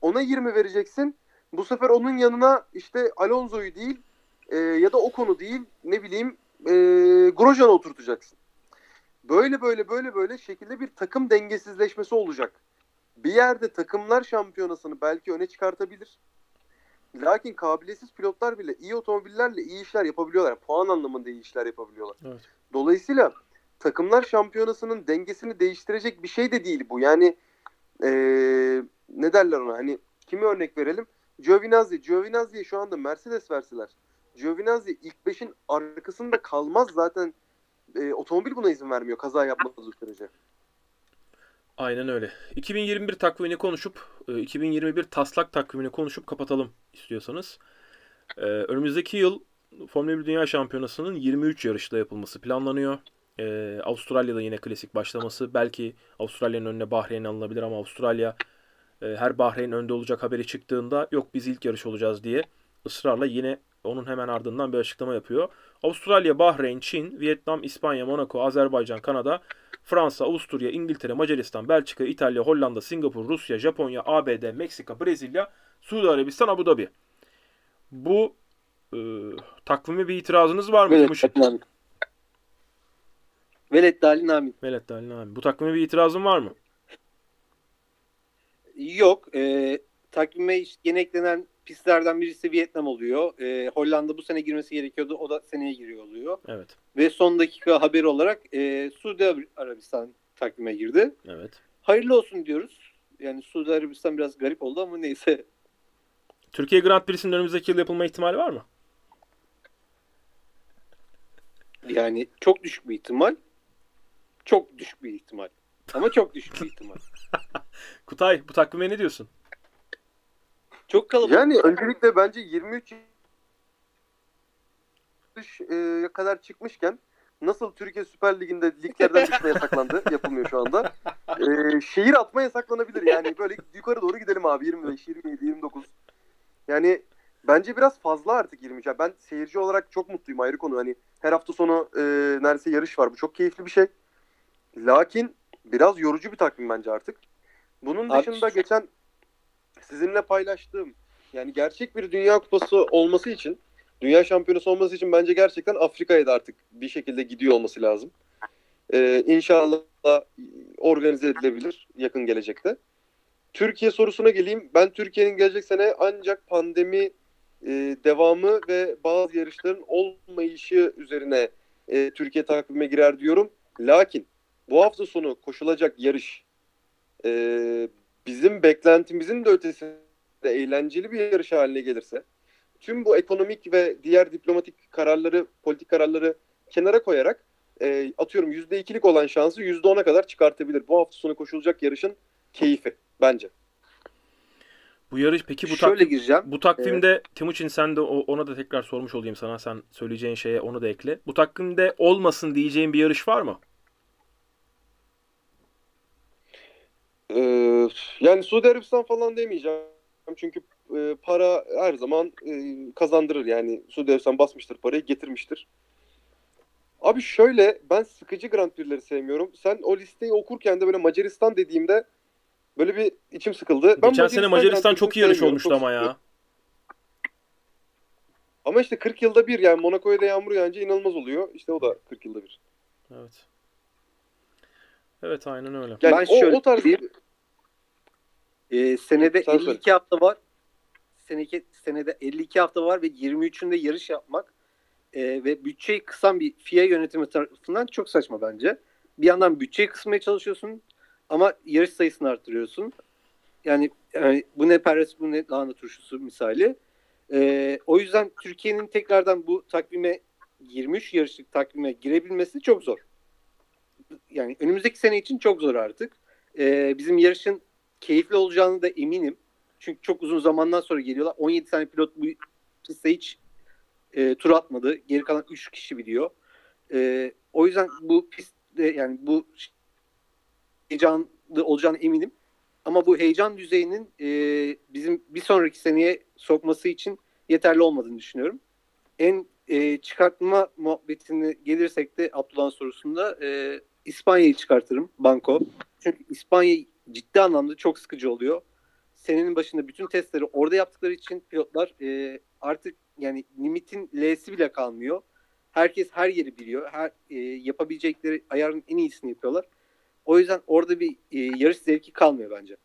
Ona 20 vereceksin. Bu sefer onun yanına işte Alonso'yu değil e, ya da o konu değil ne bileyim e, Grosjean'ı oturtacaksın. Böyle böyle böyle böyle şekilde bir takım dengesizleşmesi olacak. bir yerde takımlar şampiyonasını belki öne çıkartabilir. Lakin kabiliyetsiz pilotlar bile iyi otomobillerle iyi işler yapabiliyorlar. Puan anlamında iyi işler yapabiliyorlar. Evet. Dolayısıyla takımlar şampiyonasının dengesini değiştirecek bir şey de değil bu. Yani ee, ne derler ona hani kimi örnek verelim? Giovinazzi. Giovinazzi'ye şu anda Mercedes verseler. Giovinazzi ilk 5'in arkasında kalmaz zaten e, otomobil buna izin vermiyor kaza yapmadığı sürece. Aynen öyle. 2021 takvimini konuşup e, 2021 taslak takvimini konuşup kapatalım istiyorsanız. E, Önümüzdeki yıl Formula 1 Dünya Şampiyonası'nın 23 yarışta yapılması planlanıyor. E, Avustralya'da yine klasik başlaması. Belki Avustralya'nın önüne Bahreyn alınabilir ama Avustralya e, her Bahreyn önde olacak haberi çıktığında yok biz ilk yarış olacağız diye ısrarla yine onun hemen ardından bir açıklama yapıyor. Avustralya, Bahreyn, Çin, Vietnam, İspanya, Monaco, Azerbaycan, Kanada, Fransa, Avusturya, İngiltere, Macaristan, Belçika, İtalya, Hollanda, Singapur, Rusya, Japonya, ABD, Meksika, Brezilya, Suudi Arabistan, Abu Dhabi. Bu e, takvime bir itirazınız var mı? Velet Timuçin? Dalin Amin. Velet Dalin Amin. Velet Dalin abi. Bu takvime bir itirazın var mı? Yok. E, takvime yeni eklenen pistlerden birisi Vietnam oluyor. E, Hollanda bu sene girmesi gerekiyordu. O da seneye giriyor oluyor. Evet. Ve son dakika haberi olarak e, Suudi Arabistan takvime girdi. Evet. Hayırlı olsun diyoruz. Yani Suudi Arabistan biraz garip oldu ama neyse. Türkiye Grand Prix'sinin önümüzdeki yıl yapılma ihtimali var mı? Yani çok düşük bir ihtimal. Çok düşük bir ihtimal. Ama çok düşük bir ihtimal. Kutay bu takvime ne diyorsun? Çok kalabalık. Yani öncelikle bence 23 e, kadar çıkmışken nasıl Türkiye Süper Ligi'nde liglerden düşme yasaklandı yapılmıyor şu anda. E, şehir atma yasaklanabilir yani böyle yukarı doğru gidelim abi 25, 27, 29. Yani bence biraz fazla artık 23. Yani ben seyirci olarak çok mutluyum ayrı konu. Hani her hafta sonu e, neredeyse yarış var. Bu çok keyifli bir şey. Lakin biraz yorucu bir takvim bence artık. Bunun Abi- dışında geçen sizinle paylaştığım yani gerçek bir dünya kupası olması için dünya şampiyonası olması için bence gerçekten Afrika'ya da artık bir şekilde gidiyor olması lazım. Ee, inşallah organize edilebilir yakın gelecekte. Türkiye sorusuna geleyim. Ben Türkiye'nin gelecek sene ancak pandemi e, devamı ve bazı yarışların olmayışı üzerine e, Türkiye takvime girer diyorum. Lakin bu hafta sonu koşulacak yarış e, bizim beklentimizin de ötesinde eğlenceli bir yarış haline gelirse tüm bu ekonomik ve diğer diplomatik kararları, politik kararları kenara koyarak e, atıyorum %2'lik olan şansı %10'a kadar çıkartabilir. Bu hafta sonu koşulacak yarışın keyfi bence. Bu yarış peki bu Şöyle takvim gireceğim. Bu takvimde Timuçin sen de ona da tekrar sormuş olayım sana. Sen söyleyeceğin şeye onu da ekle. Bu takvimde olmasın diyeceğin bir yarış var mı? Ee, yani Suudi Arabistan falan demeyeceğim. Çünkü e, para her zaman e, kazandırır. Yani Suudi Arabistan basmıştır parayı getirmiştir. Abi şöyle ben sıkıcı Grand Prix'leri sevmiyorum. Sen o listeyi okurken de böyle Macaristan dediğimde böyle bir içim sıkıldı. Ben Geçen sene Macaristan çok iyi yarış olmuştu çok ama ya. Ama işte 40 yılda bir yani Monaco'ya da yağmur yağınca inanılmaz oluyor. İşte o da 40 yılda bir. Evet. Evet aynen öyle. Yani Ben o, şöyle o tarz diyeyim. Ee, senede Sen 52 hafta var. Seneke, senede 52 hafta var ve 23'ünde yarış yapmak e, ve bütçeyi kısan bir FIA yönetimi tarafından çok saçma bence. Bir yandan bütçeyi kısmaya çalışıyorsun ama yarış sayısını arttırıyorsun. Yani, yani bu ne perres bu ne lahana turşusu misali. E, o yüzden Türkiye'nin tekrardan bu takvime 23 yarışlık takvime girebilmesi çok zor. Yani önümüzdeki sene için çok zor artık. E, bizim yarışın keyifli olacağını da eminim. Çünkü çok uzun zamandan sonra geliyorlar. 17 tane pilot bu pistte hiç e, tur atmadı. Geri kalan 3 kişi biliyor. E, o yüzden bu pistte yani bu heyecanlı olacağını eminim. Ama bu heyecan düzeyinin e, bizim bir sonraki seneye sokması için yeterli olmadığını düşünüyorum. En e, çıkartma muhabbetini gelirsek de Abdullah'ın sorusunda e, İspanya'yı çıkartırım Banko. Çünkü İspanya ciddi anlamda çok sıkıcı oluyor. Senenin başında bütün testleri orada yaptıkları için pilotlar e, artık yani limitin L'si bile kalmıyor. Herkes her yeri biliyor. Her e, yapabilecekleri ayarın en iyisini yapıyorlar. O yüzden orada bir e, yarış zevki kalmıyor bence.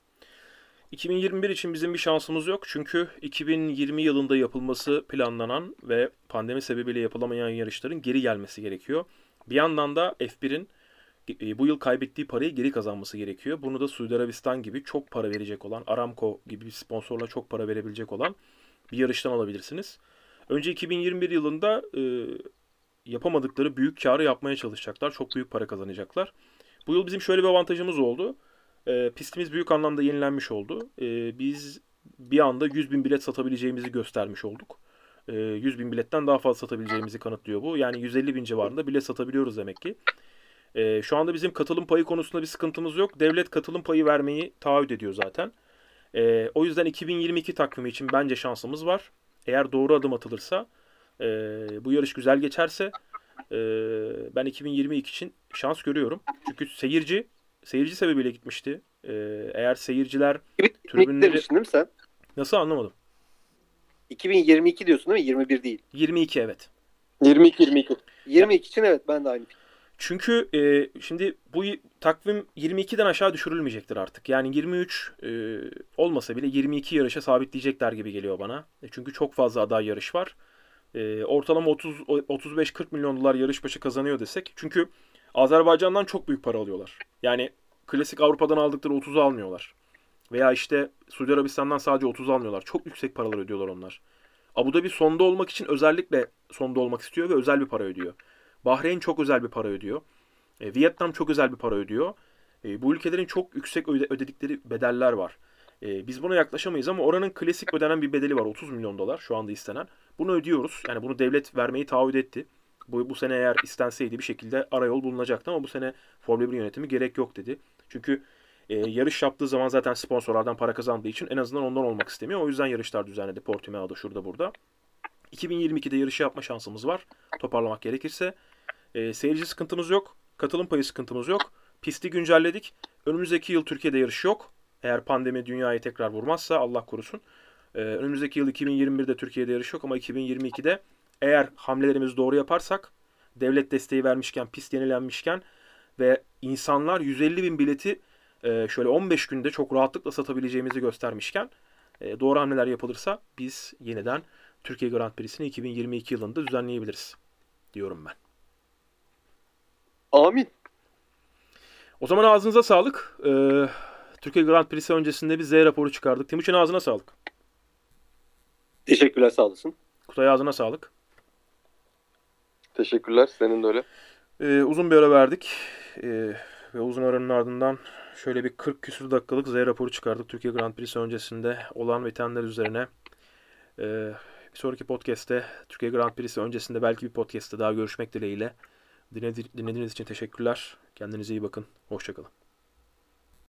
2021 için bizim bir şansımız yok. Çünkü 2020 yılında yapılması planlanan ve pandemi sebebiyle yapılamayan yarışların geri gelmesi gerekiyor. Bir yandan da F1'in e, bu yıl kaybettiği parayı geri kazanması gerekiyor. Bunu da Suudi Arabistan gibi çok para verecek olan, Aramco gibi bir sponsorla çok para verebilecek olan bir yarıştan alabilirsiniz. Önce 2021 yılında e, yapamadıkları büyük karı yapmaya çalışacaklar. Çok büyük para kazanacaklar. Bu yıl bizim şöyle bir avantajımız oldu. E, pistimiz büyük anlamda yenilenmiş oldu. E, biz bir anda 100 bin bilet satabileceğimizi göstermiş olduk. E, 100 bin biletten daha fazla satabileceğimizi kanıtlıyor bu. Yani 150 bin civarında bilet satabiliyoruz demek ki. E, şu anda bizim katılım payı konusunda bir sıkıntımız yok. Devlet katılım payı vermeyi taahhüt ediyor zaten. E, o yüzden 2022 takvimi için bence şansımız var. Eğer doğru adım atılırsa, e, bu yarış güzel geçerse e, ben 2022 için şans görüyorum. Çünkü seyirci seyirci sebebiyle gitmişti. E, eğer seyirciler 2022 Tribünleri- demiştin değil mi sen? nasıl anlamadım. 2022 diyorsun değil mi? 21 değil. 22 evet. 22-22. 22 için evet ben de aynı. Çünkü e, şimdi bu takvim 22'den aşağı düşürülmeyecektir artık. Yani 23 e, olmasa bile 22 yarışa sabitleyecekler gibi geliyor bana. E, çünkü çok fazla aday yarış var. E, ortalama 30 35-40 milyon dolar yarış başı kazanıyor desek. Çünkü Azerbaycan'dan çok büyük para alıyorlar. Yani klasik Avrupa'dan aldıkları 30'u almıyorlar. Veya işte Suudi Arabistan'dan sadece 30 almıyorlar. Çok yüksek paralar ödüyorlar onlar. Abu Dhabi sonda olmak için özellikle sonda olmak istiyor ve özel bir para ödüyor. Bahreyn çok özel bir para ödüyor. E, Vietnam çok özel bir para ödüyor. E, bu ülkelerin çok yüksek öde- ödedikleri bedeller var. E, biz buna yaklaşamayız ama oranın klasik ödenen bir bedeli var. 30 milyon dolar şu anda istenen. Bunu ödüyoruz. Yani bunu devlet vermeyi taahhüt etti. Bu, bu sene eğer istenseydi bir şekilde arayol bulunacaktı ama bu sene Formula 1 yönetimi gerek yok dedi. Çünkü e, yarış yaptığı zaman zaten sponsorlardan para kazandığı için en azından ondan olmak istemiyor. O yüzden yarışlar düzenledi Portimao'da şurada burada. 2022'de yarışı yapma şansımız var. Toparlamak gerekirse. E, seyirci sıkıntımız yok. Katılım payı sıkıntımız yok. Pisti güncelledik. Önümüzdeki yıl Türkiye'de yarış yok. Eğer pandemi dünyayı tekrar vurmazsa Allah korusun. E, önümüzdeki yıl 2021'de Türkiye'de yarış yok ama 2022'de eğer hamlelerimizi doğru yaparsak devlet desteği vermişken, pist yenilenmişken ve insanlar 150 bin bileti e, şöyle 15 günde çok rahatlıkla satabileceğimizi göstermişken e, doğru hamleler yapılırsa biz yeniden Türkiye Grand Prix'sini 2022 yılında düzenleyebiliriz diyorum ben. Amin. O zaman ağzınıza sağlık. Ee, Türkiye Grand Prix'si öncesinde bir Z raporu çıkardık. Timuçin ağzına sağlık. Teşekkürler sağ olasın. Kutay ağzına sağlık. Teşekkürler. Senin de öyle. Ee, uzun bir ara verdik. Ee, ve uzun aranın ardından şöyle bir 40 küsur dakikalık Z raporu çıkardık. Türkiye Grand Prix'si öncesinde olan bitenler üzerine. Ee, bir sonraki podcast'te Türkiye Grand Prix'si öncesinde belki bir podcast'te daha görüşmek dileğiyle. Dinledi- Dinlediğiniz için teşekkürler. Kendinize iyi bakın. Hoşçakalın.